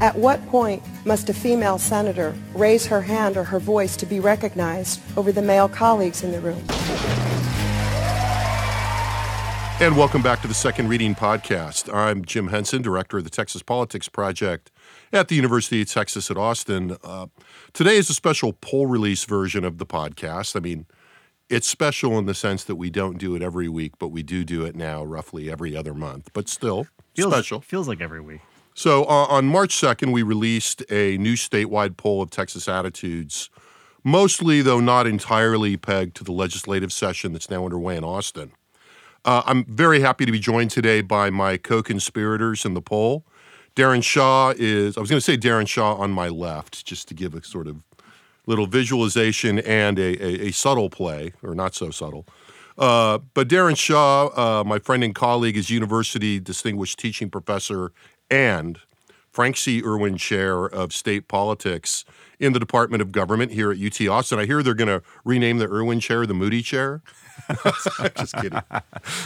At what point must a female senator raise her hand or her voice to be recognized over the male colleagues in the room? And welcome back to the Second Reading Podcast. I'm Jim Henson, Director of the Texas Politics Project at the University of Texas at Austin. Uh, today is a special poll release version of the podcast. I mean, it's special in the sense that we don't do it every week, but we do do it now roughly every other month, but still feels, special. Feels like every week. So uh, on March 2nd, we released a new statewide poll of Texas attitudes, mostly, though not entirely, pegged to the legislative session that's now underway in Austin. Uh, I'm very happy to be joined today by my co conspirators in the poll. Daron Shaw is, I was going to say Daron Shaw on my left, just to give a sort of little visualization and a, a, a subtle play, or not so subtle. Uh, but Daron Shaw, uh, my friend and colleague, is University Distinguished Teaching Professor and Frank C. Irwin Chair of State Politics in the Department of Government here at UT Austin. I hear they're going to rename the Irwin Chair the Moody Chair. Just kidding. Uh,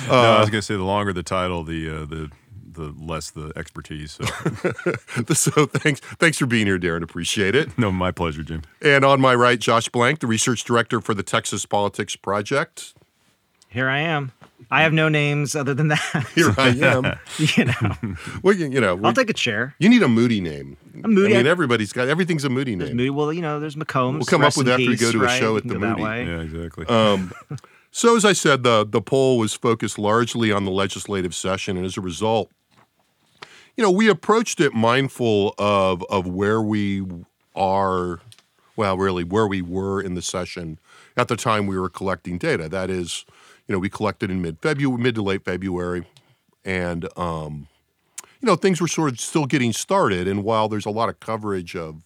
no, I was going to say the longer the title, the uh, the the less the expertise. So. so thanks thanks for being here, Daron. Appreciate it. No, my pleasure, Jim. And on my right, Josh Blank, the research director for the Texas Politics Project. Here I am. I have no names other than that. Here I am. you know. well, you, you know. I'll take a chair. You need a moody name. A moody. I mean, everybody's got everything's a moody there's name. Moody. Well, you know, there's McCombs. We'll come up with after peace, we go to right? a show at the go Moody. Yeah, exactly. Um, so as I said, the the poll was focused largely on the legislative session, and as a result, you know, we approached it mindful of of where we are. Well, really, where we were in the session at the time we were collecting data. That is, you know, we collected in mid February, mid to late February, and um, you know, things were sort of still getting started. And while there's a lot of coverage of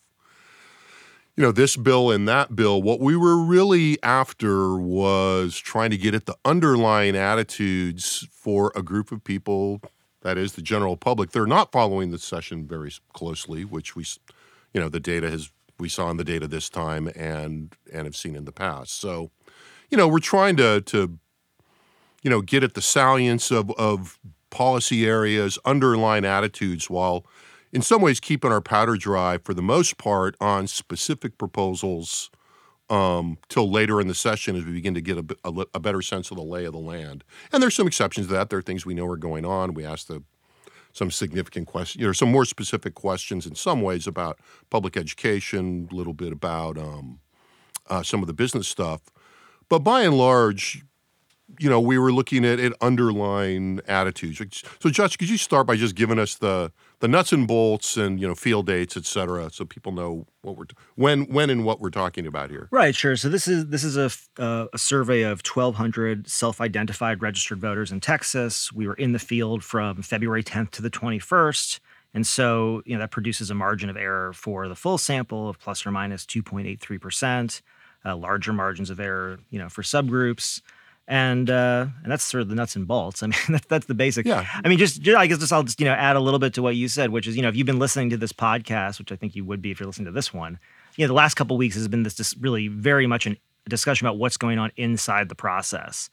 you know, this bill and that bill, what we were really after was trying to get at the underlying attitudes for a group of people, that is the general public. They're not following the session very closely, which we, you know, the data has we saw in the data this time and and have seen in the past. So, you know, we're trying to to you know get at the salience of of policy areas, underlying attitudes, while in some ways keeping our powder dry for the most part on specific proposals um, till later in the session as we begin to get a, a, a, better sense of the lay of the land. And there's some exceptions to that. There are things we know are going on. We asked the, some significant questions, you know, some more specific questions in some ways about public education, a little bit about um, uh, some of the business stuff. But by and large, you know, we were looking at, at underlying attitudes. So, Josh, could you start by just giving us the the nuts and bolts and you know field dates, et cetera, so people know what we're when when and what we're talking about here? Right, sure. So this is this is a uh, a survey of 1,200 self-identified registered voters in Texas. We were in the field from February 10th to the 21st. And so, you know, that produces a margin of error for the full sample of plus or minus 2.83%, uh, larger margins of error, you know, for subgroups and uh, and that's sort of the nuts and bolts. I mean, that's, that's the basic. Yeah. I mean, just, just I guess just I'll just you know add a little bit to what you said, which is you know if you've been listening to this podcast, which I think you would be if you're listening to this one, you know the last couple weeks has been this just really very much a discussion about what's going on inside the process.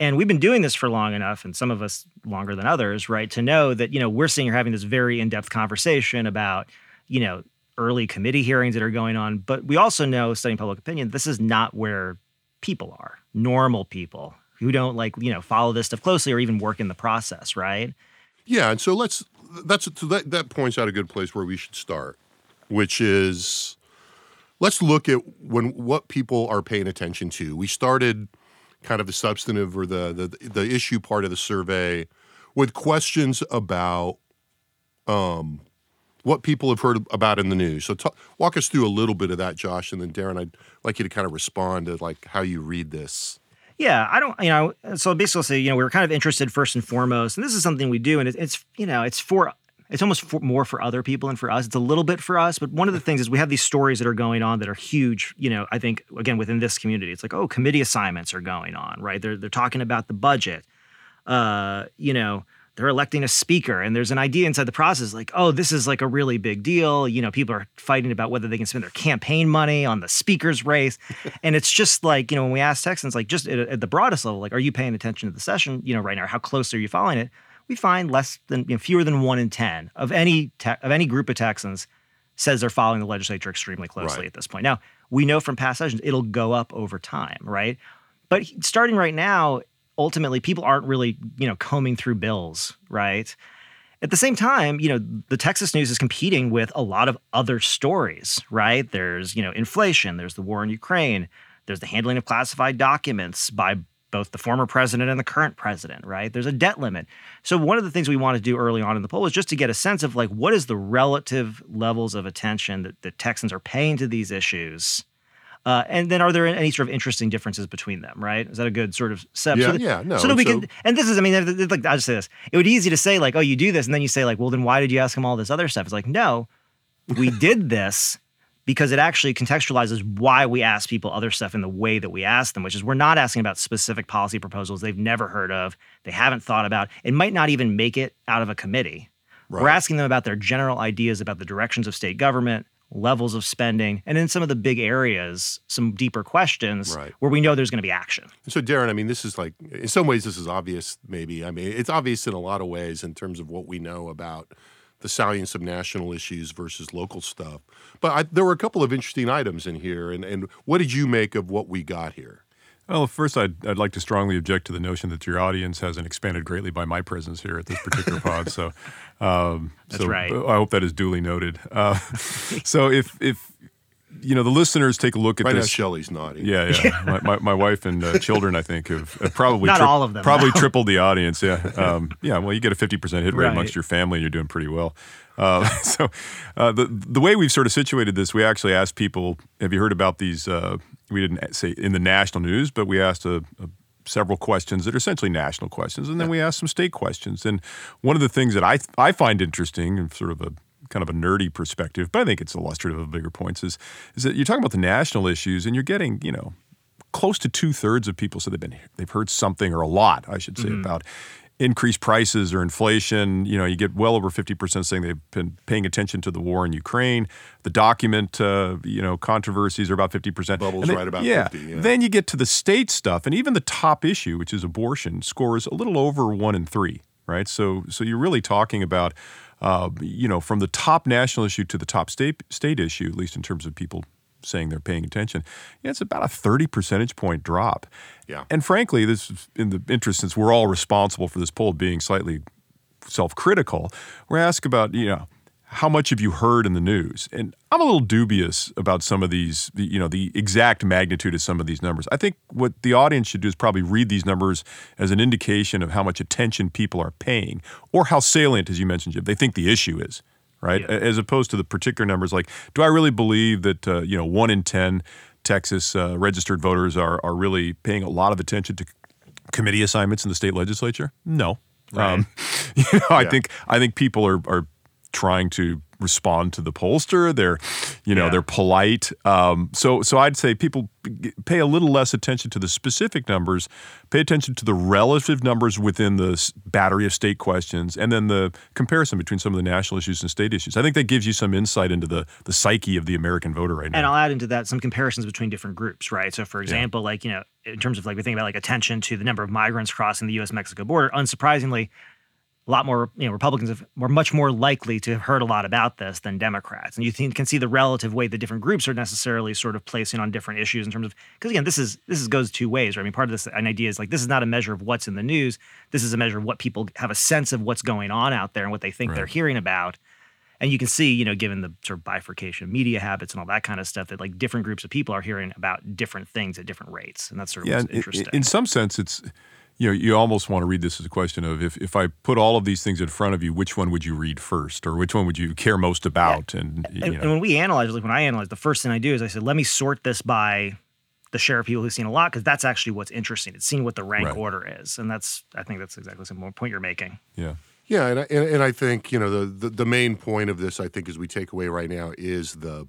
And we've been doing this for long enough, and some of us longer than others, right? To know that you know we're sitting here having this very in-depth conversation about you know early committee hearings that are going on, but we also know, studying public opinion, this is not where people are, normal people who don't like, you know, follow this stuff closely or even work in the process, right? Yeah, and so let's that's so that that points out a good place where we should start, which is let's look at when what people are paying attention to. We started kind of the substantive or the the, the issue part of the survey with questions about um, what people have heard about in the news. So talk, walk us through a little bit of that, Josh, and then Daron, I'd like you to kind of respond to like how you read this. Yeah, I don't, you know, so basically, say, you know, we were kind of interested first and foremost, and this is something we do, and it's, you know, it's for it's almost for, more for other people than for us. It's a little bit for us, but one of the things is we have these stories that are going on that are huge. You know, I think again within this community, it's like oh, committee assignments are going on, right? They're they're talking about the budget. Uh, you know, they're electing a speaker, and there's an idea inside the process like oh, this is like a really big deal. You know, people are fighting about whether they can spend their campaign money on the speaker's race, and it's just like you know when we ask Texans like just at, at the broadest level, like are you paying attention to the session? You know, right now, how close are you following it? we find less than you know, fewer than one in ten of any te- of any group of Texans says they're following the legislature extremely closely Right. at this point. Now we know from past sessions it'll go up over time, right? But starting right now, ultimately people aren't really you know combing through bills, right? At the same time, you know, the Texas news is competing with a lot of other stories, right? There's, you know, inflation, there's the war in Ukraine, there's the handling of classified documents by both the former president and the current president, right? There's a debt limit. So one of the things we want to do early on in the poll was just to get a sense of like what is the relative levels of attention that the Texans are paying to these issues. Uh, and then are there any sort of interesting differences between them, right? Is that a good sort of step? Yeah, that- yeah, no, So that we so- can, and this is, I mean, like I'll just say this: it would be easy to say like, oh, you do this, and then you say like, well, then why did you ask him all this other stuff? It's like, no, we did this because it actually contextualizes why we ask people other stuff in the way that we ask them, which is we're not asking about specific policy proposals they've never heard of, they haven't thought about, it might not even make it out of a committee. Right. We're asking them about their general ideas about the directions of state government, levels of spending, and in some of the big areas, some deeper questions Right. where we know there's going to be action. So, Daron, I mean, this is like, in some ways, this is obvious, maybe. I mean, it's obvious in a lot of ways in terms of what we know about the salience of national issues versus local stuff. But I, there were a couple of interesting items in here. And, and what did you make of what we got here? Well, first, I'd, I'd like to strongly object to the notion that your audience hasn't expanded greatly by my presence here at this particular pod. So, um, That's so right. I hope that is duly noted. Uh, so, if if you know the listeners take a look at Right now, this, Shelley's nodding. yeah, yeah, my, my, my wife and uh, children, I think, have, have probably Not all of them, probably no. tripled the audience. Yeah, um, yeah. Well, you get a fifty percent hit rate Right. amongst your family, and you're doing pretty well. Uh, so, uh, the the way we've sort of situated this, we actually asked people, "Have you heard about these?" Uh, we didn't say in the national news, but we asked a, a several questions that are essentially national questions, and then we asked some state questions. And one of the things that I I find interesting, and sort of a kind of a nerdy perspective, but I think it's illustrative of bigger points, is is that you're talking about the national issues, and you're getting you know close to two thirds of people say they've been they've heard something or a lot, I should say, about increased prices or inflation. You know, you get well over fifty percent saying they've been paying attention to the war in Ukraine. The document, uh, you know, controversies are about fifty percent. Bubbles right about yeah. 50, yeah. Then you get to the state stuff, and even the top issue, which is abortion, scores a little over one in three. Right. So so you're really talking about. Uh, you know, from the top national issue to the top state state issue, at least in terms of people saying they're paying attention, yeah, it's about a 30 percentage point drop. Yeah. And frankly, this is in the interest, since we're all responsible for this poll being slightly self critical, we're asked about, you know, how much have you heard in the news? And I'm a little dubious about some of these, the, you know, the exact magnitude of some of these numbers. I think what the audience should do is probably read these numbers as an indication of how much attention people are paying or how salient, as you mentioned, Jim, they think the issue is right? Yeah. As opposed to the particular numbers, like, do I really believe that uh, you know one in ten Texas uh, registered voters are are really paying a lot of attention to committee assignments in the state legislature? No. Um, you know, I Yeah. think I think people are are trying to respond to the pollster. They're, you know, Yeah. they're polite. Um, so so I'd say people pay a little less attention to the specific numbers. Pay attention to the relative numbers within the battery of state questions, and then the comparison between some of the national issues and state issues. I think that gives you some insight into the the psyche of the American voter right now. And I'll add into that some comparisons between different groups, right? So, for example, like, you know, in terms of like we think about like attention to the number of migrants crossing the US Mexico border, unsurprisingly, a lot more, you know, Republicans have, were much more likely to have heard a lot about this than Democrats. And you think, can see the relative weight that different groups are necessarily sort of placing on different issues in terms of, because again, this is, this is, goes two ways, right? I mean, part of this an idea is like, this is not a measure of what's in the news. This is a measure of what people have a sense of what's going on out there and what they think they're hearing about. And you can see, you know, given the sort of bifurcation of media habits and all that kind of stuff, that like different groups of people are hearing about different things at different rates. And that's sort of yeah, what's in- interesting. In, some sense, it's you know you almost want to read this as a question of if if I put all of these things in front of you, which one would you read first, or which one would you care most about? And you know, and when we analyze, like when I analyze, the first thing I do is I said, let me sort this by the share of people who've seen a lot, because that's actually what's interesting. It's seeing what the rank Right. order is. And that's, I think that's exactly the same point you're making. yeah. Yeah, and I, and, and I think you know the, the the main point of this, I think, as we take away right now, is the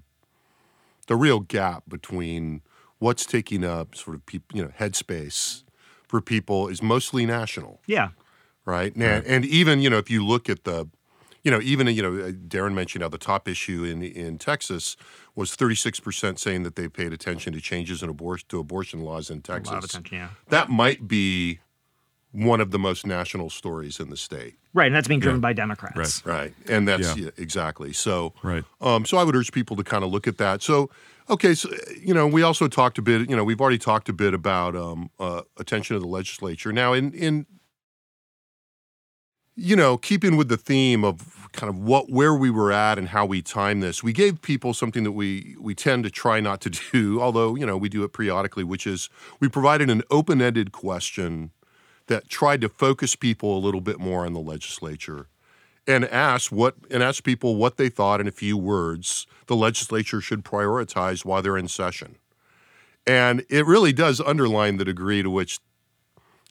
the real gap between what's taking up sort of people, you know, headspace for people is mostly national, Yeah. right? And, and even you know, if you look at the, you know, even you know, uh, Daron mentioned how the top issue in in Texas was 36 percent saying that they paid attention to changes in abortion to abortion laws in Texas. A lot of attention, yeah. That might be one of the most national stories in the state. Right, and that's being driven by Democrats. Right, and that's Yeah. yeah. exactly so. Right. Um, so I would urge people to kind of look at that. So, okay, so you know, we also talked a bit. You know, we've already talked a bit about um, uh, attention to the legislature. Now, in in you know, keeping with the theme of kind of what where we were at and how we time this, we gave people something that we we tend to try not to do, although you know we do it periodically, which is we provided an open-ended question that tried to focus people a little bit more on the legislature and ask what and ask people what they thought in a few words the legislature should prioritize while they're in session. And it really does underline the degree to which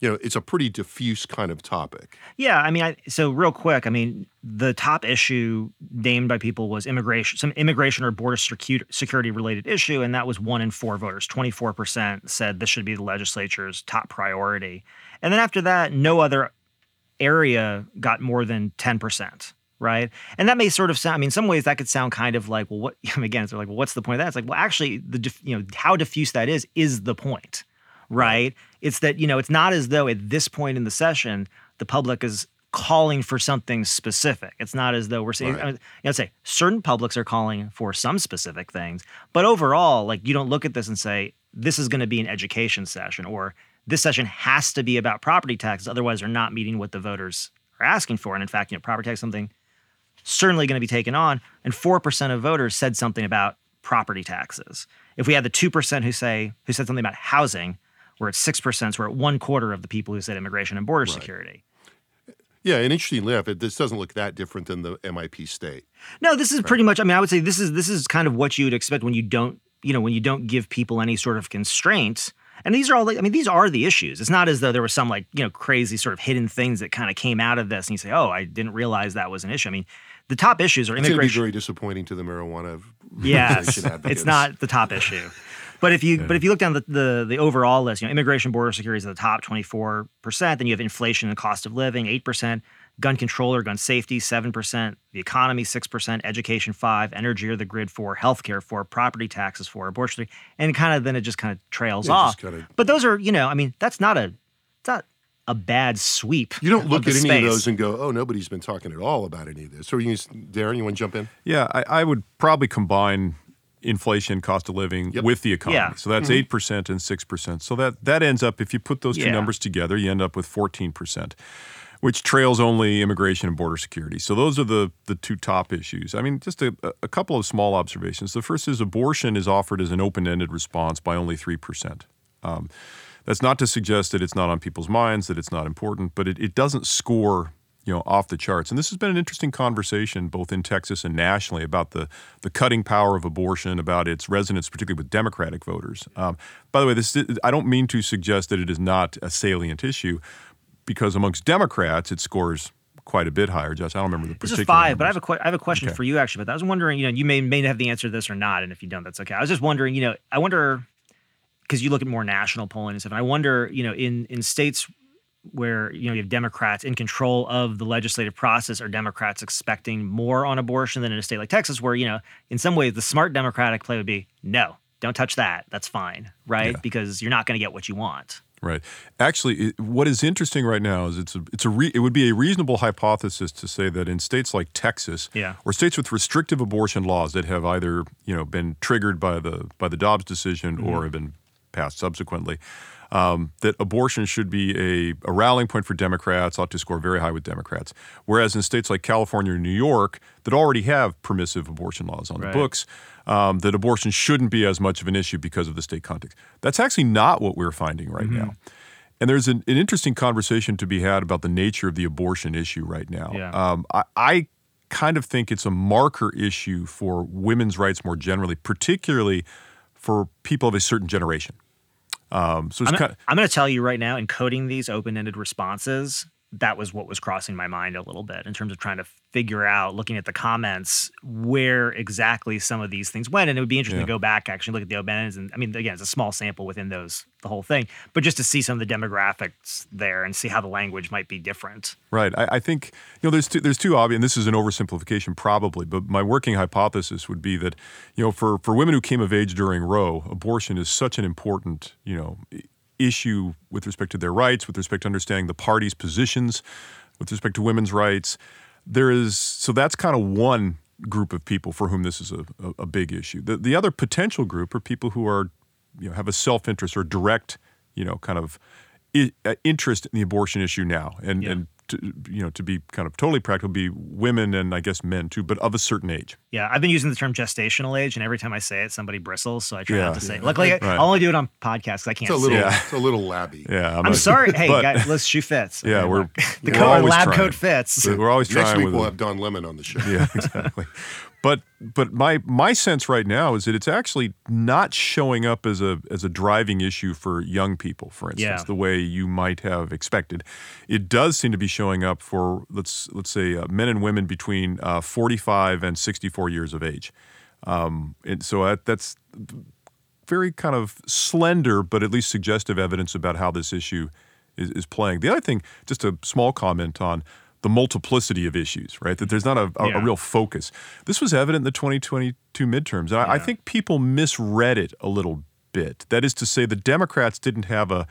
you know it's a pretty diffuse kind of topic. Yeah, I mean, I, so real quick, I mean, the top issue named by people was immigration, some immigration or border security related issue, and that was one in four voters. Twenty four percent said this should be the legislature's top priority, and then after that, no other area got more than ten percent. Right, and that may sort of sound. I mean, in some ways that could sound kind of like, well, what? Again, it's like, well, what's the point of that? It's like, well, actually, the you know how diffuse that is is the point right? It's that, you know, it's not as though at this point in the session, the public is calling for something specific. It's not as though we're saying, Right. I mean, you know, say certain publics are calling for some specific things, but overall, like you don't look at this and say, this is going to be an education session or this session has to be about property taxes. Otherwise, they're not meeting what the voters are asking for. And in fact, you know, property tax is something certainly going to be taken on. And 4% of voters said something about property taxes. If we had the 2% who say, who said something about housing, we're at 6%, so we're at one quarter of the people who said immigration and border security. Yeah, and interestingly enough, it, this doesn't look that different than the MIP state. No, this is pretty much. I mean, I would say this is this is kind of what you would expect when you don't, you know, when you don't give people any sort of constraints. And these are all like, I mean, these are the issues. It's not as though there was some like, you know, crazy sort of hidden things that kind of came out of this, and you say, oh, I didn't realize that was an issue. I mean, the top issues are immigration. It's going to be very disappointing to the marijuana Yes, it's not the top issue. But if you but if you look down the, the the overall list, you know, immigration border security is at the top, twenty four percent. Then you have inflation and cost of living, eight percent. Gun control or gun safety, seven percent. The economy, six percent. Education, five. Energy or the grid, four. Healthcare, four. Property taxes, four. Abortion, three. And kind of then it just kind of trails Yeah, off. kinda- but those are you know, I mean, that's not a it's not a bad sweep. You don't look the at any space. of those and go, "Oh, nobody's been talking at all about any of this." So, you, Daron, you want to jump in? Yeah, I, I would probably combine inflation, cost of living Yep. with the economy. Yeah. So that's 8 percent and six percent. So that that ends up, if you put those two Yeah. numbers together, you end up with fourteen percent, which trails only immigration and border security. So those are the the two top issues. I mean, just a, a couple of small observations. The first is abortion is offered as an open-ended response by only three percent. Um, that's not to suggest that it's not on people's minds, that it's not important, but it, it doesn't score you know off the charts. And this has been an interesting conversation both in Texas and nationally about the the cutting power of abortion, about its resonance, particularly with Democratic voters. Um, by the way, this I don't mean to suggest that it is not a salient issue, because amongst Democrats it scores quite a bit higher. Josh, I don't remember the This particular. is five, but I have numbers. a que- I have a question Okay. for you actually. But I was wondering, you know, you may may have the answer to this or not, and if you don't, that's okay. I was just wondering, you know, I wonder because you look at more national polling and stuff, and I wonder, you know, in in states where you know you have Democrats in control of the legislative process, are Democrats expecting more on abortion than in a state like Texas, where you know, in some ways, the smart Democratic play would be no, don't touch that. That's fine, right? Yeah. Because you're not going to get what you want. Right. Actually, it, what is interesting right now is it's a, it's a re, it would be a reasonable hypothesis to say that in states like Texas, Yeah. or states with restrictive abortion laws that have either you know been triggered by the by the Dobbs decision mm-hmm. or have been passed subsequently, um, that abortion should be a, a rallying point for Democrats, ought to score very high with Democrats. Whereas in states like California or New York that already have permissive abortion laws on Right. the books, um, that abortion shouldn't be as much of an issue because of the state context. That's actually not what we're finding right Mm-hmm. now. And there's an, an interesting conversation to be had about the nature of the abortion issue right now. Yeah. Um, I, I kind of think it's a marker issue for women's rights more generally, particularly for people of a certain generation. Um, so it's I'm, kind of, I'm going to tell you right now, encoding these open-ended responses, that was what was crossing my mind a little bit in terms of trying to figure out, looking at the comments, where exactly some of these things went. And it would be interesting Yeah. to go back, actually look at the open-ends. And I mean, again, it's a small sample within those, the whole thing, but just to see some of the demographics there and see how the language might be different. Right. I, I think you know there's two, there's two obvious, and this is an oversimplification probably, but my working hypothesis would be that you know for for women who came of age during Roe, abortion is such an important you know issue with respect to their rights, with respect to understanding the party's positions, with respect to women's rights. There is so that's kind of one group of people for whom this is a, a, a big issue. The the other potential group are people who are you know have a self interest or direct you know kind of I- uh, interest in the abortion issue now, and Yeah. and to, you know to be kind of totally practical, be women and I guess men too, but of a certain age. Yeah, I've been using the term gestational age, and every time I say it, somebody bristles. So I try Yeah. not to say. it. Luckily, Right. I'll only do it on podcasts. I can't It's a see little, it. it's a little labby. Yeah, I'm not- sorry. Hey, but- guys, let's shoe fits. Yeah, Okay, we're, the we're co- our always lab trying. coat fits. We're always trying. Next trying week with we'll a- have Don Lemon on the show. yeah, exactly. But but my my sense right now is that it's actually not showing up as a as a driving issue for young people, for instance, Yeah. the way you might have expected. It does seem to be showing up for let's let's say uh, men and women between uh, 45 and 64 years of age. Um, and so that, that's very kind of slender, but at least suggestive evidence about how this issue is, is playing. The other thing, just a small comment on the multiplicity of issues, right? That there's not a, a, Yeah. a real focus. This was evident in the 2022 midterms. And I, I think people misread it a little bit. That is to say, the Democrats didn't have a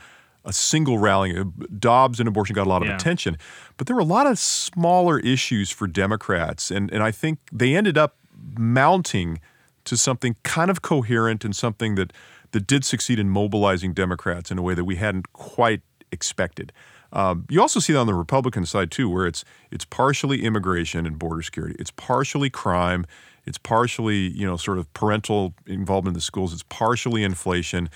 a single rallying. Uh, Dobbs and abortion got a lot of Yeah. attention, but there were a lot of smaller issues for Democrats, and and I think they ended up mounting to something kind of coherent and something that that did succeed in mobilizing Democrats in a way that we hadn't quite expected. Um, you also see that on the Republican side too, where it's it's partially immigration and border security, it's partially crime, it's partially you know sort of parental involvement in the schools, it's partially inflation.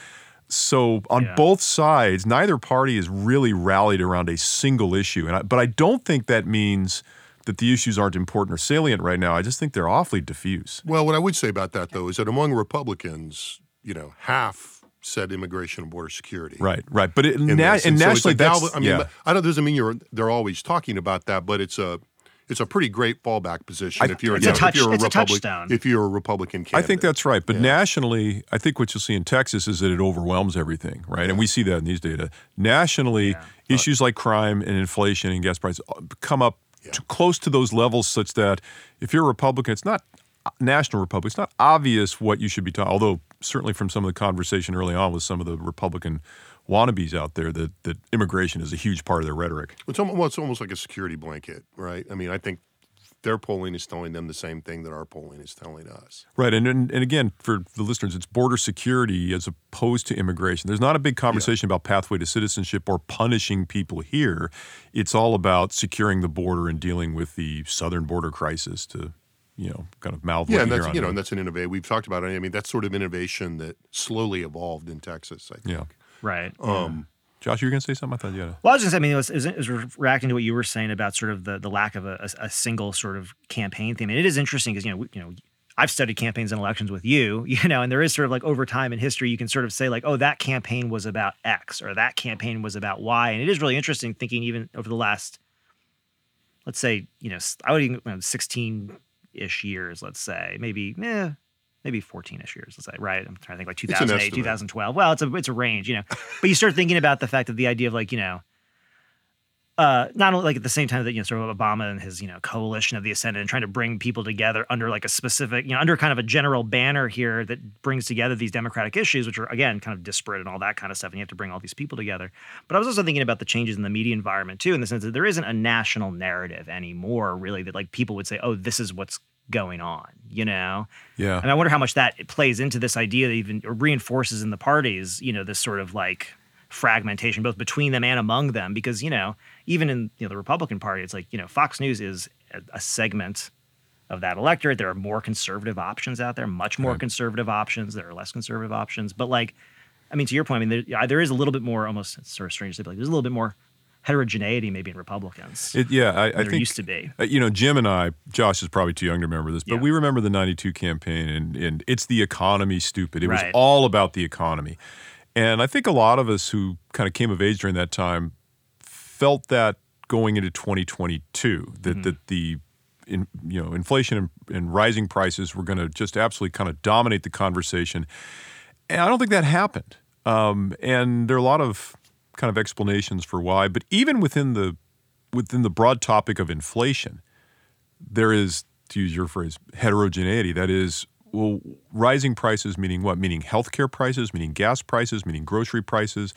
So on Yeah. both sides, neither party is really rallied around a single issue, and I, but I don't think that means that the issues aren't important or salient right now. I just think they're awfully diffuse. Well, what I would say about that, though, is that among Republicans, you know, half said immigration and border security. Right, right. But it, na- and so nationally, that's I mean, yeah. I don't doesn't mean you're they're always talking about that, but it's a it's a pretty great fallback position I- if you're It's a if touch- you're a it's a Republic if you're a Republican candidate. I think that's right. But Yeah. nationally, I think what you'll see in Texas is that it overwhelms everything, right? And we see that in these data. Nationally, issues like crime and inflation and gas prices uh, come up to close to those levels such that if you're a Republican, it's not uh, national Republican, it's not obvious what you should be talking. Although certainly from some of the conversation early on with some of the Republican wannabes out there, that that immigration is a huge part of their rhetoric. It's almost, well, it's almost like a security blanket, right? I mean, I think their polling is telling them the same thing that our polling is telling us. Right, and, and and again for the listeners, it's border security as opposed to immigration. There's not a big conversation about pathway to citizenship or punishing people here. It's all about securing the border and dealing with the southern border crisis. To you know, kind of mouth. Yeah, and that's on you know, and that's an innovation. We've talked about it. I mean, that's sort of innovation that slowly evolved in Texas. I think. yeah. Right. Um, Josh, you were going to say something? I thought you had. A, Well, I was just, I mean, it was, it was, it was reacting to what you were saying about sort of the, the lack of a, a, a single sort of campaign theme. And it is interesting because, you know, we, you know, I've studied campaigns and elections with you, you know, and there is sort of like over time in history, you can sort of say like, oh, that campaign was about X or that campaign was about Y. And it is really interesting thinking even over the last, let's say, you know, s- I would even, you know, 16 ish years, let's say, maybe, eh, maybe 14 ish years, let's say, right? I'm trying to think like 2008, 2012. Well, it's a, it's a range, you know, but you start thinking about the fact that the idea of like, you know, uh, not only like at the same time that you know sort of Obama and his you know coalition of the ascendant and trying to bring people together under like a specific you know under kind of a general banner here that brings together these democratic issues which are again kind of disparate and all that kind of stuff and you have to bring all these people together but I was also thinking about the changes in the media environment too in the sense that there isn't a national narrative anymore really that like people would say oh this is what's going on you know yeah. and I wonder how much that plays into this idea that even or reinforces in the parties, you know, this sort of like fragmentation both between them and among them. Because, you know, even in you know the Republican Party, it's like, you know, Fox News is a, segment of that electorate. There are more conservative options out there, much more conservative options. There are less conservative options. But like, I mean, to your point, I mean, there, there is a little bit more almost sort of strange to say, but like there's a little bit more heterogeneity maybe in Republicans. It, yeah, I, I than there think used to be. Uh, you know, Jim and I, Josh is probably too young to remember this, but Yeah. we remember the 92 campaign and, and it's the economy, stupid. It was all about the economy. And I think a lot of us who kind of came of age during that time felt that going into 2022 that that the in, you know inflation and, and rising prices were going to just absolutely kind of dominate the conversation, and I don't think that happened. Um, and there are a lot of kind of explanations for why. But even within the within the broad topic of inflation, there is, to use your phrase, heterogeneity. That is, well, rising prices meaning what? Meaning healthcare prices, meaning gas prices, meaning grocery prices.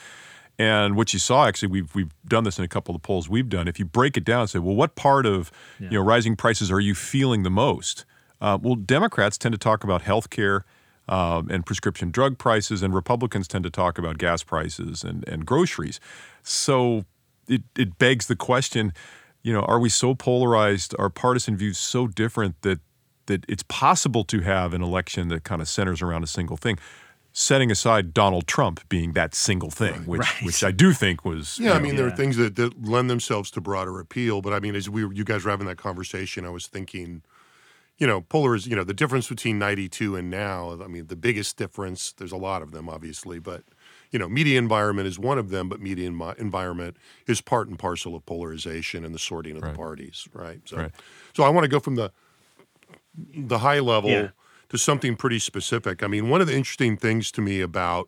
And what you saw, actually, we've we've done this in a couple of polls we've done. If you break it down and say, well, what part of you know rising prices are you feeling the most? Uh, well, Democrats tend to talk about healthcare um, and prescription drug prices, and Republicans tend to talk about gas prices and and groceries. So it it begs the question, you know, are we so polarized? Are partisan views so different that that it's possible to have an election that kind of centers around a single thing? Setting aside Donald Trump being that single thing, which Right. which I do think was Yeah, you I mean, there are things that, that lend themselves to broader appeal. But I mean, as we were, you guys were having that conversation, I was thinking, you know, polariz, you know, the difference between 92 and now, I mean, the biggest difference, there's a lot of them, obviously, but, you know, media environment is one of them, but media envi- environment is part and parcel of polarization and the sorting of Right. the parties, right? So, Right. so I want to go from the the high level Yeah. To something pretty specific. I mean, one of the interesting things to me about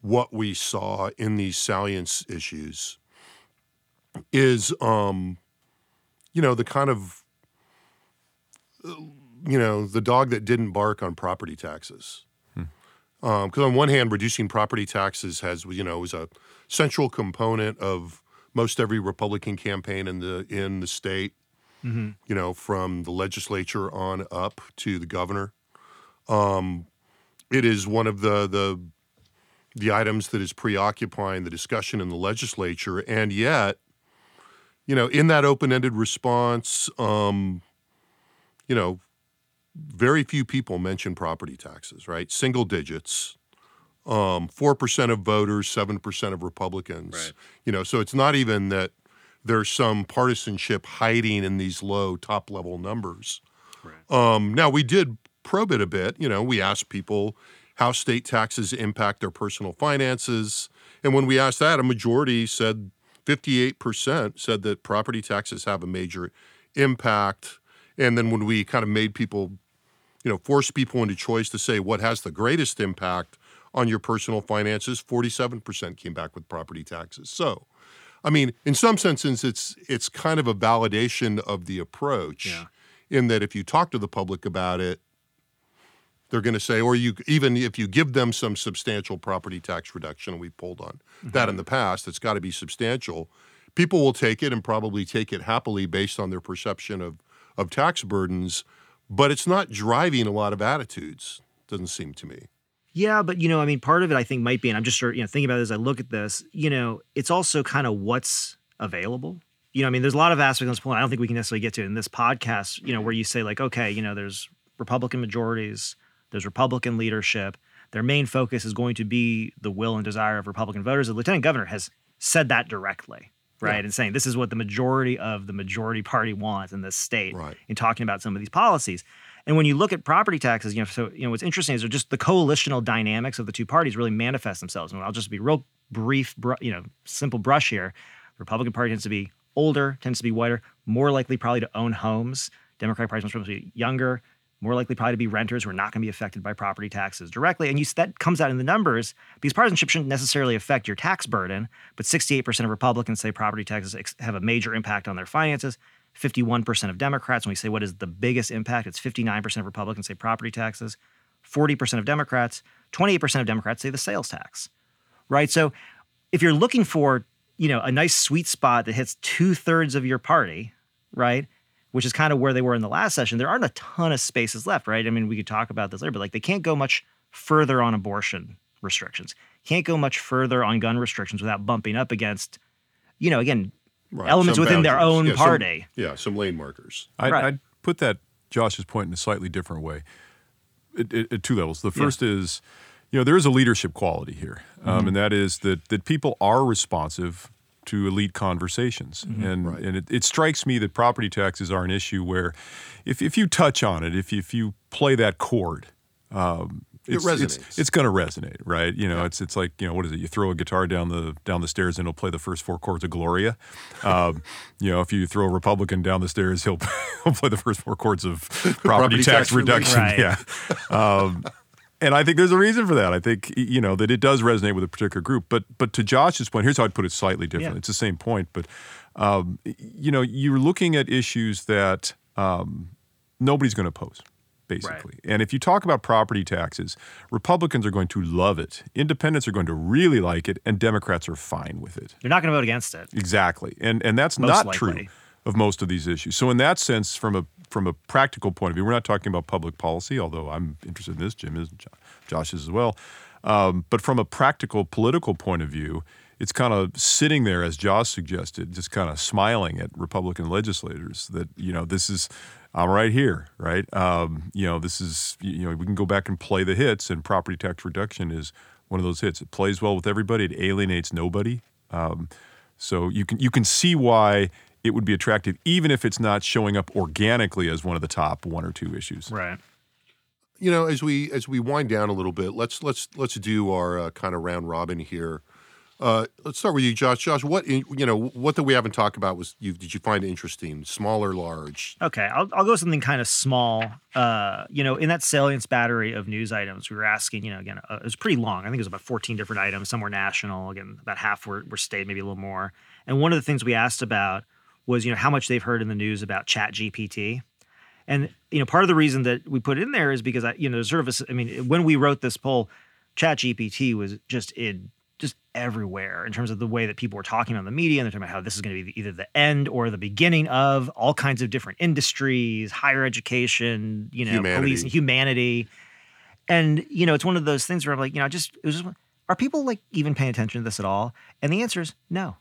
what we saw in these salience issues is um you know the kind of you know the dog that didn't bark on property taxes. Hmm. Um, because on one hand reducing property taxes has you know was a central component of most every republican campaign in the in the state mm-hmm. you know from the legislature on up to the governor um it is one of the the the items that is preoccupying the discussion in the legislature, and yet, you know, in that open-ended response, um, you know, very few people mention property taxes, right? Single digits, um, four percent of voters, seven percent of Republicans. You know, so it's not even that there's some partisanship hiding in these low top-level numbers. Um, now we did probe it a bit. You know, we asked people how state taxes impact their personal finances, and when we asked that, a majority said 58% said that property taxes have a major impact. And then when we kind of made people, you know, force people into choice to say what has the greatest impact on your personal finances, 47% came back with property taxes. So, I mean, in some senses, it's it's kind of a validation of the approach, Yeah. in that if you talk to the public about it, they're going to say, or you even if you give them some substantial property tax reduction, and we pulled on that in mm-hmm. the past, it's got to be substantial. People will take it and probably take it happily based on their perception of of tax burdens, but it's not driving a lot of attitudes. Doesn't seem to me. Yeah, but you know, I mean, part of it I think might be, and I'm just sort you know thinking about it as I look at this. You know, it's also kind of what's available. You know, I mean, there's a lot of aspects on this point. I don't think we can necessarily get to in this podcast. You know, where you say like, okay, you know, there's Republican majorities, there's Republican leadership. Their main focus is going to be the will and desire of Republican voters. The lieutenant governor has said that directly, right, and saying this is what the majority of the majority party wants in this state. Right. In talking about some of these policies. And when you look at property taxes, you know, so you know what's interesting is they're just the coalitional dynamics of the two parties really manifest themselves. And I'll just be real brief, br- you know, simple brush here. The Republican Party tends to be older, tends to be whiter, more likely probably to own homes. Democratic Party tends to be younger, more likely probably to be renters who are not going to be affected by property taxes directly. And you that comes out in the numbers because partisanship shouldn't necessarily affect your tax burden, but 68% of Republicans say property taxes ex- have a major impact on their finances. 51% of Democrats, when we say what is the biggest impact, it's 59% of Republicans say property taxes, 40% of Democrats, 28% of Democrats say the sales tax. Right? So if you're looking for, you know, a nice sweet spot that hits two-thirds of your party, right? Which is kind of where they were in the last session, there aren't a ton of spaces left, right? I mean, we could talk about this later, but like they can't go much further on abortion restrictions. Can't go much further on gun restrictions without bumping up against, you know, again, Right. elements Some within their own Yeah, some- party. yeah, some lane markers. I'd, Right. I'd put that Josh's point in a slightly different way, at, at- at two levels. The first is, you know, there is a leadership quality here, um, and that is that that people are responsive to elite conversations, and and it, it strikes me that property taxes are an issue where, if if you touch on it, if you, if you play that chord. Um, it's, resonates. It's, it's going to resonate, right? You know, it's it's like you know what is it? You throw a guitar down the down the stairs and it'll play the first four chords of Gloria. Um, you know, if you throw a Republican down the stairs, he'll he'll play the first four chords of property, Property tax, tax reduction. relief. Yeah. Um, and I think there's a reason for that. I think you know that it does resonate with a particular group. But but to Josh's point, here's how I'd put it slightly different. Yeah. It's the same point, but um, you know you're looking at issues that um, nobody's going to oppose, basically. And if you talk about property taxes, Republicans are going to love it, Independents are going to really like it, and Democrats are fine with it. You're not going to vote against it. Exactly, and and that's Most not true likely. Of most of these issues. So in that sense, from a from a practical point of view, we're not talking about public policy, although I'm interested in this. Jim is, Josh is as well. Um, but from a practical political point of view, it's kind of sitting there, as Josh suggested, just kind of smiling at Republican legislators that you know this is. I'm right here, right? Um, you know, this is you know we can go back and play the hits, and property tax reduction is one of those hits. It plays well with everybody. It alienates nobody. Um, so you can you can see why it would be attractive, even if it's not showing up organically as one of the top one or two issues. Right. you know, as we as we wind down a little bit, let's let's let's do our uh, kind of round robin here. Uh, let's start with you, Josh. Josh, what in- you know, what that we haven't talked about was you did you find interesting, small or large? Okay, I'll, I'll go with something kind of small. Uh, you know, in that salience battery of news items, we were asking, you know, again, uh, it was pretty long. I think it was about 14 different items. Some were national. Again, about half were, were state, maybe a little more. And one of the things we asked about was, you know, how much they've heard in the news about Chat GPT. And, you know, part of the reason that we put it in there is because, I, you know, sort of, a I mean, when we wrote this poll, Chat GPT was just in just everywhere in terms of the way that people were talking on the media and they're talking about how this is going to be either the end or the beginning of all kinds of different industries, higher education, you know, Humanity. police and humanity. And, you know, it's one of those things where I'm like, you know, just, it was just, are people like even paying attention to this at all? And the answer is no.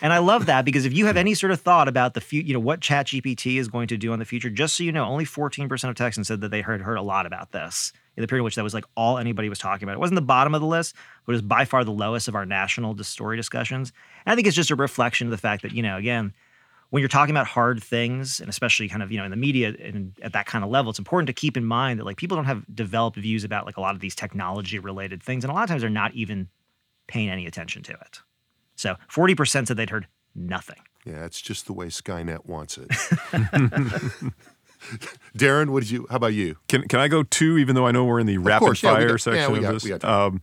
And I love that because if you have any sort of thought about the future, you know, what ChatGPT is going to do in the future, just so you know, only 14% of Texans said that they heard heard a lot about this in the period in which that was like all anybody was talking about. It wasn't the bottom of the list, but it was by far the lowest of our national story discussions. And I think it's just a reflection of the fact that, you know, again, when you're talking about hard things, and especially kind of, you know, in the media and at that kind of level, it's important to keep in mind that like people don't have developed views about like a lot of these technology related things. And a lot of times they're not even paying any attention to it. So 40% said they'd heard nothing. Yeah, it's just the way Skynet wants it. Daron, what did you? How about you? Can can I go two, even though I know we're in the rapid course, yeah, we fire got- yeah, section we of got- this? we um,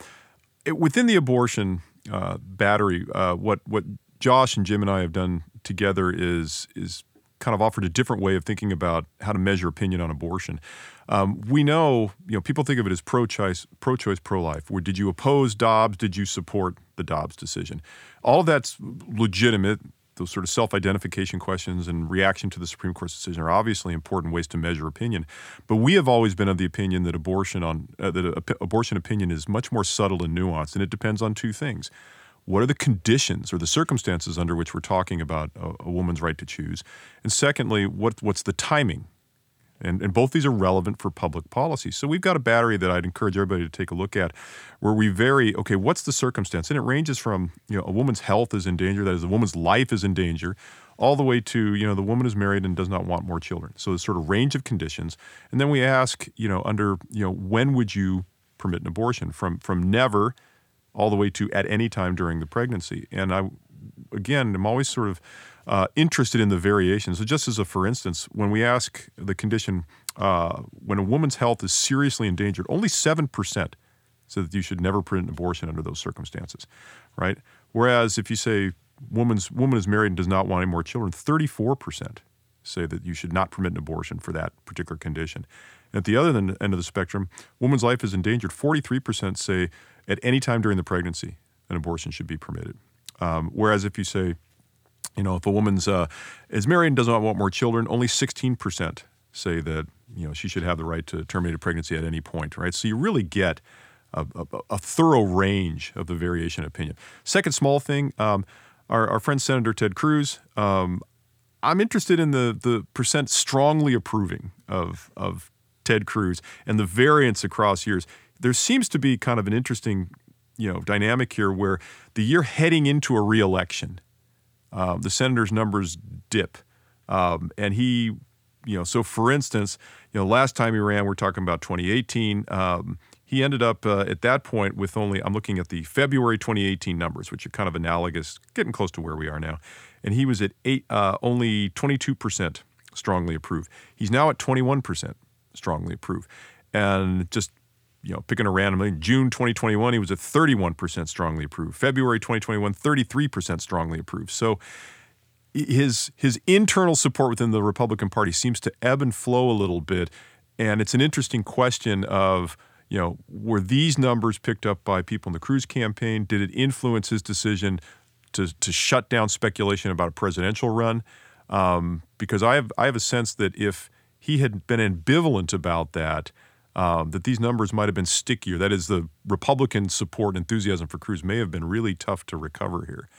it- within the abortion uh, battery, uh, what what Josh and Jim and I have done together is is kind of offered a different way of thinking about how to measure opinion on abortion. Um, we know, you know, people think of it as pro-choice, pro-choice, pro-life. Where did you oppose Dobbs? Did you support the Dobbs decision? All of that's legitimate. Those sort of self-identification questions and reaction to the Supreme Court's decision are obviously important ways to measure opinion. But we have always been of the opinion that abortion on uh, that abortion opinion is much more subtle and nuanced, and it depends on two things what are the conditions or the circumstances under which we're talking about a, a woman's right to choose? And secondly, what, what's the timing? And, and both these are relevant for public policy. So we've got a battery that I'd encourage everybody to take a look at where we vary, okay, what's the circumstance? And it ranges from, you know, a woman's health is in danger, that is, a woman's life is in danger, all the way to, you know, the woman is married and does not want more children. So the sort of range of conditions. And then we ask, you know, under, you know, when would you permit an abortion? From, from never all the way to at any time during the pregnancy. And I, again, I'm always sort of uh, interested in the variations. So, just as a for instance, when we ask the condition, uh, when a woman's health is seriously endangered, only 7% say that you should never permit an abortion under those circumstances, right? Whereas if you say woman's woman is married and does not want any more children, 34% say that you should not permit an abortion for that particular condition. At the other end of the spectrum, woman's life is endangered. 43% say at any time during the pregnancy, an abortion should be permitted. Um, whereas if you say, you know, if a woman's uh, is married and does not want more children, only 16% say that you know she should have the right to terminate a pregnancy at any point, right? So you really get a, a, a thorough range of the variation of opinion. Second small thing, um, our, our friend Senator Ted Cruz. Um, I'm interested in the the percent strongly approving of of Ted Cruz and the variance across years. There seems to be kind of an interesting, you know, dynamic here where the year heading into a reelection, um, the senator's numbers dip, um, and he, you know, so for instance, you know, last time he ran, we're talking about 2018. Um, he ended up uh, at that point with only, I'm looking at the February 2018 numbers, which are kind of analogous, getting close to where we are now. And he was at eight, uh, only 22% strongly approve. He's now at 21% strongly approve. And just you know, picking a random, June 2021, he was at 31% strongly approved. February 2021, 33% strongly approved. So his his internal support within the Republican Party seems to ebb and flow a little bit, and it's an interesting question of you know were these numbers picked up by people in the Cruz campaign? Did it influence his decision to to shut down speculation about a presidential run? Um, because I have I have a sense that if he had been ambivalent about that, um, that these numbers might have been stickier. That is, the Republican support and enthusiasm for Cruz may have been really tough to recover here.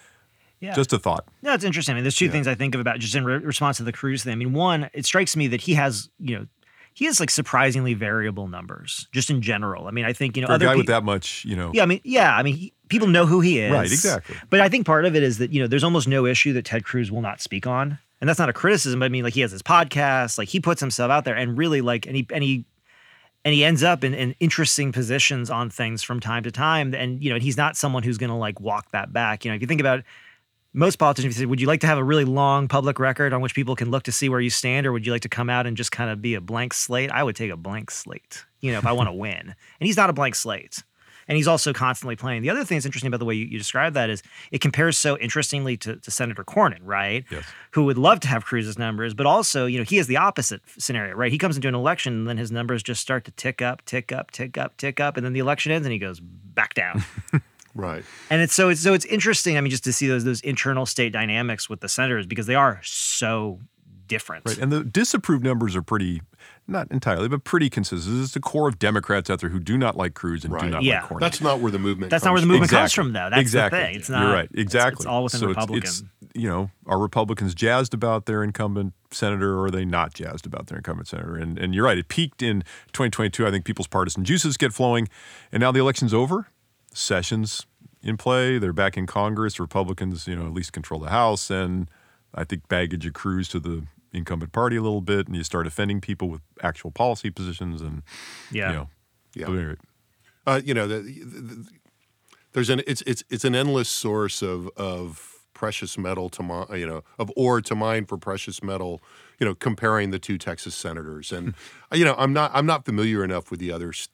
Yeah. Just a thought. No, it's interesting. I mean, there's two things I think of about just in re- response to the Cruz thing. I mean, one, it strikes me that he has, you know, he has like surprisingly variable numbers just in general. I mean, I think you know For a other guy peo- with that much, you know, Yeah, I mean, yeah, I mean, he, people know who he is. Right, exactly. But I think part of it is that you know, there's almost no issue that Ted Cruz will not speak on, and that's not a criticism. But I mean, like he has his podcast, like he puts himself out there, and really like, and he and he and he ends up in, in interesting positions on things from time to time, and you know, he's not someone who's going to like walk that back. You know, if you think about most politicians, say, would you like to have a really long public record on which people can look to see where you stand, or would you like to come out and just kind of be a blank slate? I would take a blank slate, you know, if I want to win. And he's not a blank slate. And he's also constantly playing. The other thing that's interesting about the way you, you describe that is it compares so interestingly to, to Senator Cornyn, right? Yes. Who would love to have Cruz's numbers, but also, you know, he has the opposite scenario, right? He comes into an election and then his numbers just start to tick up, tick up, tick up, tick up, and then the election ends and he goes back down. Right. And it's so it's so it's interesting. I mean, just to see those those internal state dynamics with the senators because they are so different. Right. And the disapproved numbers are pretty, not entirely, but pretty consistent. It's the core of Democrats out there who do not like Cruz and do not Yeah. like Cornyn. That's not where the movement. That's not where the movement from. comes from, though. That's exactly. the thing. It's not. You're right. it's- Exactly. It's, all within so Republican. It's, it's, you know, are Republicans jazzed about their incumbent senator, or are they not jazzed about their incumbent senator? And and you're right. It peaked in 2022. I think people's partisan juices get flowing, and now the election's over. Sessions in play. They're back in Congress. Republicans, you know, at least control the House, and I think baggage accrues to the incumbent party a little bit, and you start offending people with actual policy positions, and yeah. you know, Yeah. anyway, Uh, you know, the, the, there's an it's it's it's an endless source of of precious metal to mine, you know, of ore to mine for precious metal. You know, comparing the two Texas senators, and you know, I'm not I'm not familiar enough with the others.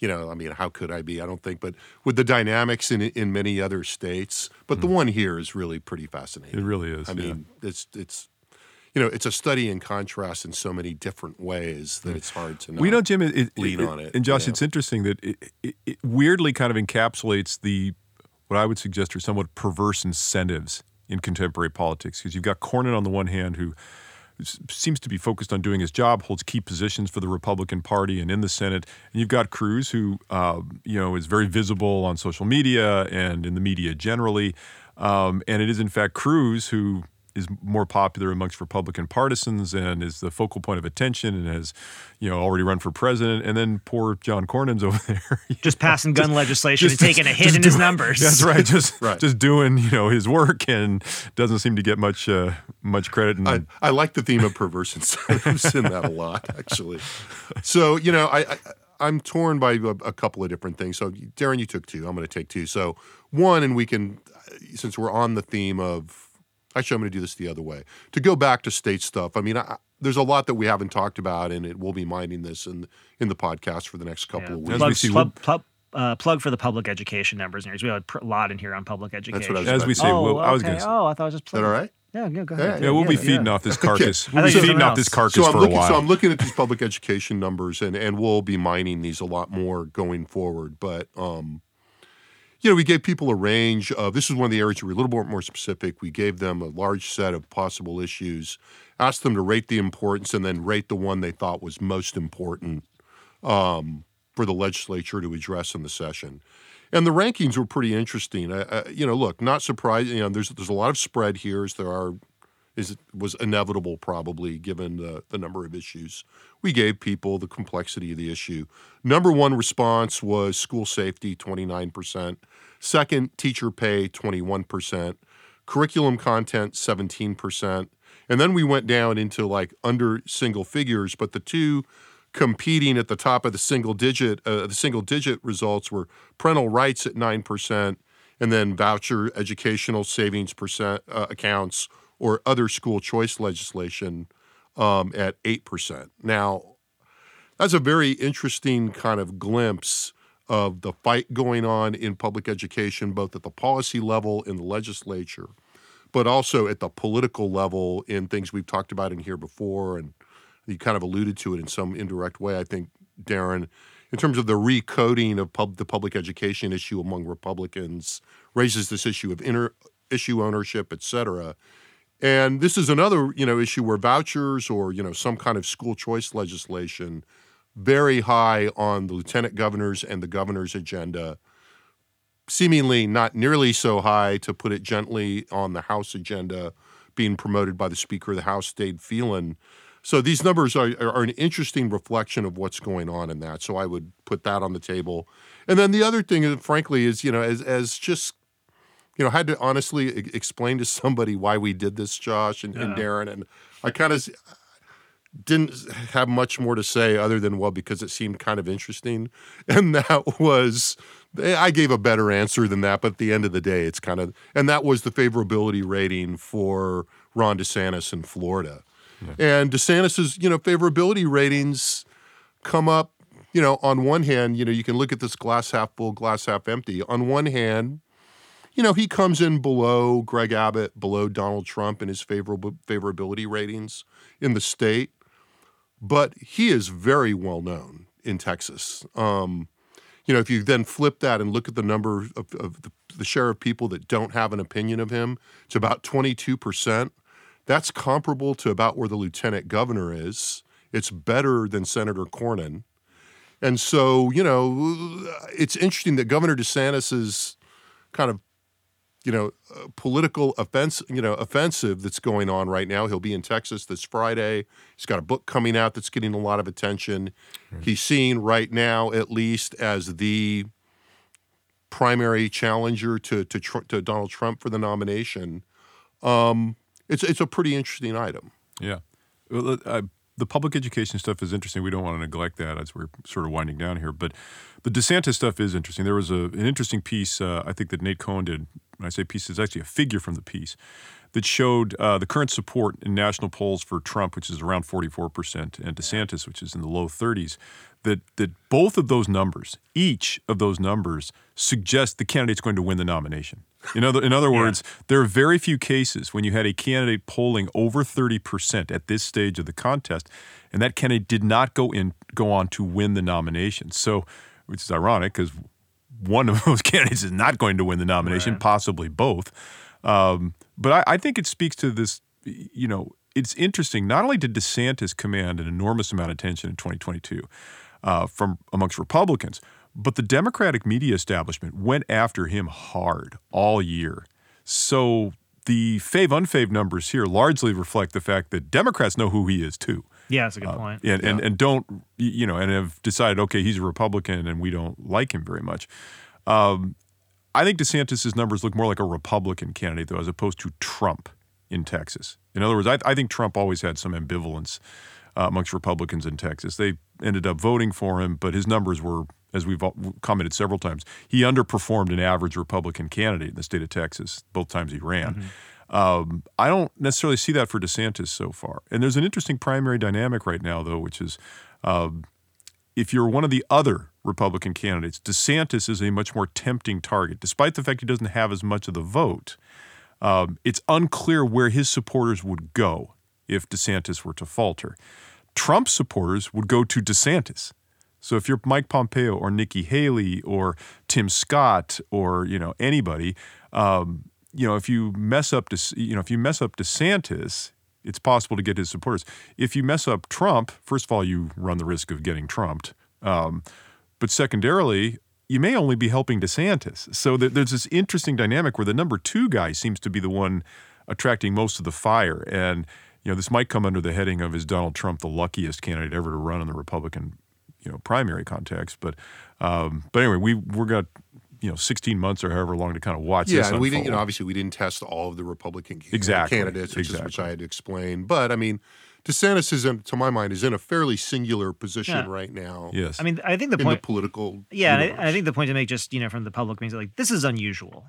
You know, I mean, how could I be? I don't think, but with the dynamics in in many other states, but the one here is really pretty fascinating. it really is. I yeah. mean, it's it's you know, it's a study in contrast in so many different ways that it's hard to you know, Jim, it, it, lean it- on it, And Josh, know? it's interesting that it, it, weirdly kind of encapsulates the what I would suggest are somewhat perverse incentives in contemporary politics. Because you've got Cornyn on the one hand, who seems to be focused on doing his job, holds key positions for the Republican Party and in the Senate, and you've got Cruz, who um, you know is very visible on social media and in the media generally. Um, and it is in fact Cruz who is more popular amongst Republican partisans and is the focal point of attention and has, you know, already run for president. And then poor John Cornyn's over there, just passing gun legislation just- and taking a hit just in his numbers. That's right, just Right. just doing you know his work and doesn't seem to get much uh, much credit. And I, I like the theme of perverse incentives in that a lot, actually. So you know, I, I I'm torn by a, a couple of different things. So Daron, you took two. I'm going to take two. So one, and we can, since we're on the theme of, actually, I'm going to do this the other way. To go back to state stuff. I mean, I, there's a lot that we haven't talked about, and it will be minding this in in the podcast for the next couple of weeks. Plug, we see, plug, plug, uh, plug for the public education numbers. and We have a pr- lot in here on public education. what I was as we say, oh, well, I was going to say. Oh, I thought I was just Is playing. that all right? Yeah, yeah, go ahead. Yeah, we'll be yeah. feeding off this carcass. We'll be thought you were feeding off this carcass so I'm for looking, a while. So I'm looking at these public education numbers, and and we'll be mining these a lot more going forward. But um, you know, we gave people a range of. This is one of the areas where we're a little bit more specific. We gave them a large set of possible issues, asked them to rate the importance, and then rate the one they thought was most important um, for the legislature to address in the session. And the rankings were pretty interesting. Uh, you know, look, not surprising. You know, there's there's a lot of spread here, as there are is was inevitable probably given the, the number of issues. We gave people the complexity of the issue. Number one response was school safety, 29%. Second, teacher pay, 21%. Curriculum content, 17%. And then we went down into like under single figures, but the two competing at the top of the single digit uh, the single digit results were parental rights at 9% and then voucher educational savings percent uh, accounts or other school choice legislation um, at 8%. Now, that's a very interesting kind of glimpse of the fight going on in public education, both at the policy level in the legislature, but also at the political level in things we've talked about in here before. And you kind of alluded to it in some indirect way, I think, Daron, in terms of the recoding of pub, the public education issue among Republicans, raises this issue of inter, issue ownership, et cetera. And this is another, you know, issue where vouchers or, you know, some kind of school choice legislation very high on the lieutenant governor's and the governor's agenda, seemingly not nearly so high, to put it gently, on the House agenda, being promoted by the Speaker of the House, Dade Phelan. So these numbers are, are an interesting reflection of what's going on in that. So I would put that on the table. And then the other thing, uh, frankly, is, you know, as, as just you know, had to honestly explain to somebody why we did this, Josh and, yeah. and Daron, and I kind of didn't have much more to say other than well because it seemed kind of interesting and that was eh, i gave a better answer than that but at the end of the day it's kind of and that was the favorability rating for ron desantis in florida yeah. and desantis's you know favorability ratings come up you know on one hand you know you can look at this glass half full glass half empty on one hand you know he comes in below greg abbott below donald trump in his favorable favorability ratings in the state but he is very well known in Texas. Um, you know, if you then flip that and look at the number of, of the, the, share of people that don't have an opinion of him, it's about 22%. That's comparable to about where the lieutenant governor is. It's better than Senator Cornyn. And so, you know, it's interesting that Governor DeSantis's kind of you know, uh, political offense, you know, offensive that's going on right now. He'll be in Texas this Friday. He's got a book coming out that's getting a lot of attention. Mm-hmm. He's seen right now, at least, as the primary challenger to to, to Donald Trump for the nomination. Um, it's it's a pretty interesting item. Yeah. Well, I, the public education stuff is interesting. We don't want to neglect that as we're sort of winding down here. But the DeSantis stuff is interesting. There was a, an interesting piece uh, I think that Nate Cohn did. When I say piece, it's actually a figure from the piece that showed uh, the current support in national polls for Trump, which is around 44%, and DeSantis, which is in the low 30s. That that both of those numbers, each of those numbers, suggest the candidate's going to win the nomination. In other, in other words, there are very few cases when you had a candidate polling over 30% at this stage of the contest, and that candidate did not go in go on to win the nomination. So, which is ironic because one of those candidates is not going to win the nomination, right. possibly both. Um, but I, I think it speaks to this. You know, it's interesting. Not only did DeSantis command an enormous amount of attention in 2022 uh, from amongst Republicans but the Democratic media establishment went after him hard all year. So the fave unfave numbers here largely reflect the fact that Democrats know who he is too. Yeah, that's a good uh, point. And, yeah. and and don't you know and have decided okay he's a Republican and we don't like him very much. Um, I think DeSantis's numbers look more like a Republican candidate though as opposed to Trump in Texas. In other words, I, I think Trump always had some ambivalence uh, amongst Republicans in Texas. They ended up voting for him, but his numbers were as we've commented several times, he underperformed an average Republican candidate in the state of Texas both times he ran. Mm-hmm. Um, I don't necessarily see that for DeSantis so far. And there's an interesting primary dynamic right now, though, which is um, if you're one of the other Republican candidates, DeSantis is a much more tempting target. Despite the fact he doesn't have as much of the vote, um, it's unclear where his supporters would go if DeSantis were to falter. Trump supporters would go to DeSantis. So if you're Mike Pompeo or Nikki Haley or Tim Scott or you know anybody, um, you know if you mess up, you know if you mess up DeSantis, it's possible to get his supporters. If you mess up Trump, first of all, you run the risk of getting trumped. Um, but secondarily, you may only be helping DeSantis. So there's this interesting dynamic where the number two guy seems to be the one attracting most of the fire. And you know this might come under the heading of is Donald Trump the luckiest candidate ever to run in the Republican you know primary context. But um, but anyway, we we're got you know 16 months or however long to kind of watch yeah, this and we didn't. You know, obviously we didn't test all of the Republican Exactly, candidates, which, is, which. I had to explain. But I mean, DeSantis is, in, to my mind, is in a fairly singular position Yeah. right now. yes I mean, I think the in point. the political. Yeah, and I, I think the point to make, just you know, from the public means like this is unusual.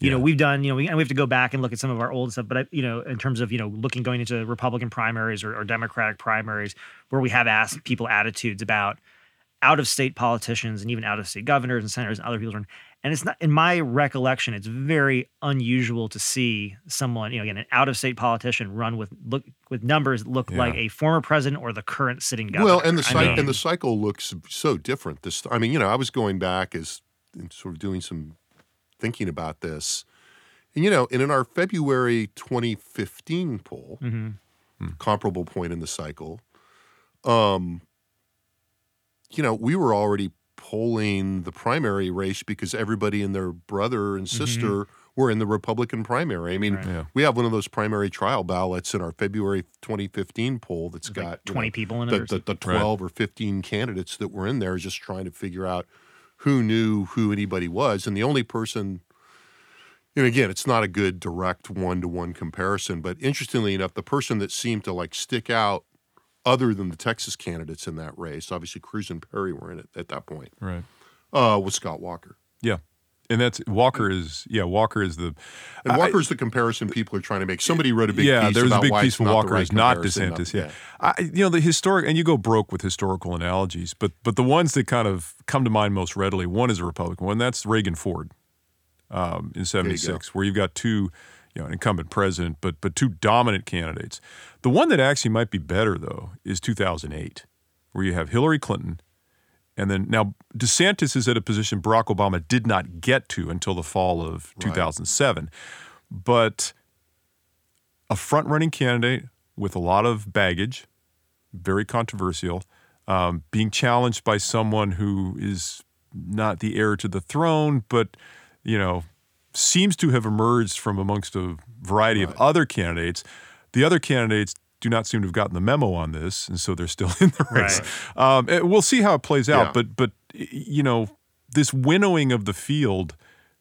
You know, we've done, you know, we, and we have to go back and look at some of our old stuff. But I, you know, in terms of you know, looking going into Republican primaries or, or Democratic primaries, where we have asked people attitudes about out of state politicians and even out of state governors and senators and other people. Run and it's not, in my recollection, it's very unusual to see someone, you know, again, an out of state politician run with look with numbers that look Yeah. like a former president or the current sitting governor. Well, and the I cycle mean- and the cycle looks so different. This, I mean, you know, I was going back as sort of doing some thinking about this, and you know, and in our February 2015 poll, Mhm. comparable point in the cycle, um, you know, we were already polling the primary race because everybody and their brother and mm-hmm. sister were in the Republican primary. I mean, Right. Yeah. we have one of those primary trial ballots in our February 2015 poll that's With, like, got you 20 know, people in it the, or the, the 12 or 15 candidates that were in there just trying to figure out who knew who anybody was. And the only person, and again, it's not a good direct one to one comparison, but interestingly enough, the person that seemed to like stick out other than the Texas candidates in that race, obviously Cruz and Perry were in it at that point, right uh, was Scott Walker. yeah and that's walker is yeah walker is the And I- Walker's the comparison people are trying to make. Somebody wrote a big yeah, piece there was a big piece from not Walker right is not. DeSantis. Yeah, I, you know the historic, and you go broke with historical analogies, but but the ones that kind of come to mind most readily, one is a Republican one, that's Reagan Ford um, in '76, where you've got two, you know, an incumbent president, but but two dominant candidates. The one that actually might be better though is 2008, where you have Hillary Clinton. And then now DeSantis is at a position Barack Obama did not get to until the fall of 2007. But a front running candidate with a lot of baggage, very controversial, um, being challenged by someone who is not the heir to the throne, but, you know, seems to have emerged from amongst a variety of other candidates. The other candidates do not seem to have gotten the memo on this, and so they're still in the race. Um, eh, we'll see how it plays out, Yeah. but but you know, this winnowing of the field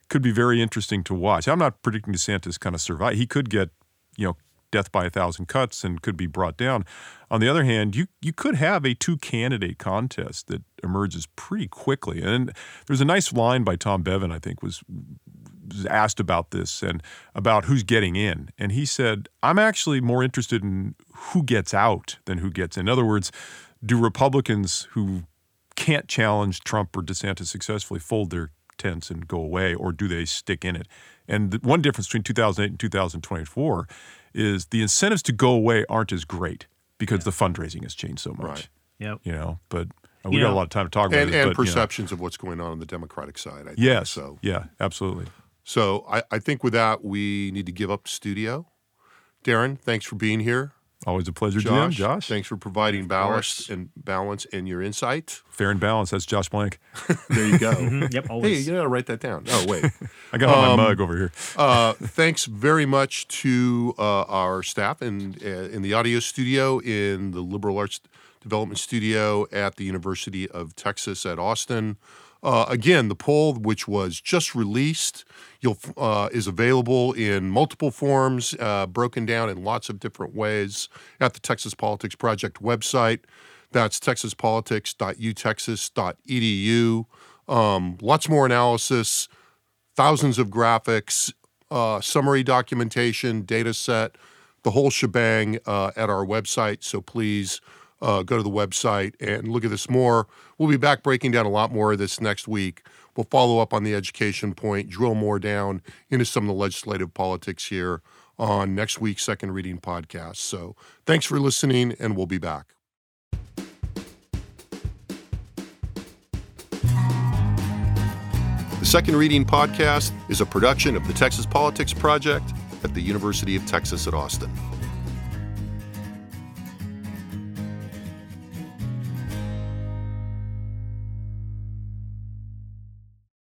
could be very interesting to watch. I'm not predicting DeSantis kind of survive. He could get, you know, death by a thousand cuts and could be brought down. On the other hand, you you could have a two candidate contest that emerges pretty quickly. And there's a nice line by Tom Bevan, I think, was asked about this and about who's getting in. And he said, I'm actually more interested in who gets out than who gets in. In other words, do Republicans who can't challenge Trump or DeSantis successfully fold their tents and go away, or do they stick in it? And the one difference between 2008 and 2024 is the incentives to go away aren't as great because the fundraising has changed so much. Right. Yep. You know, but uh, we You got a lot of time to talk about And, this. and but, you know. perceptions of what's going on on the Democratic side. I think. Yes. So yeah, absolutely. So I, I think with that, we need to give up the studio. Daron, thanks for being here. Always a pleasure, Jim. Josh, Josh. thanks for providing ballast and balance and your insight. Fair and balance. That's Josh Blank. There you go. Mhm, Yep. hey, Always. you gotta write that down. Oh wait. I got on Um, my mug over here. Uh, thanks very much to uh, our staff in uh, in the audio studio, in the Liberal Arts Development Studio at the University of Texas at Austin. Uh, again, the poll, which was just released, uh, is available in multiple forms, uh, broken down in lots of different ways at the Texas Politics Project website. That's texaspolitics.utexas.edu. Um, lots more analysis, thousands of graphics, uh, summary documentation, data set, the whole shebang uh, at our website. So please uh, go to the website and look at this more. We'll be back breaking down a lot more of this next week. We'll follow up on the education point, drill more down into some of the legislative politics here on next week's second reading podcast. So thanks for listening, and we'll be back. The Second Reading Podcast is a production of the Texas Politics Project at the University of Texas at Austin.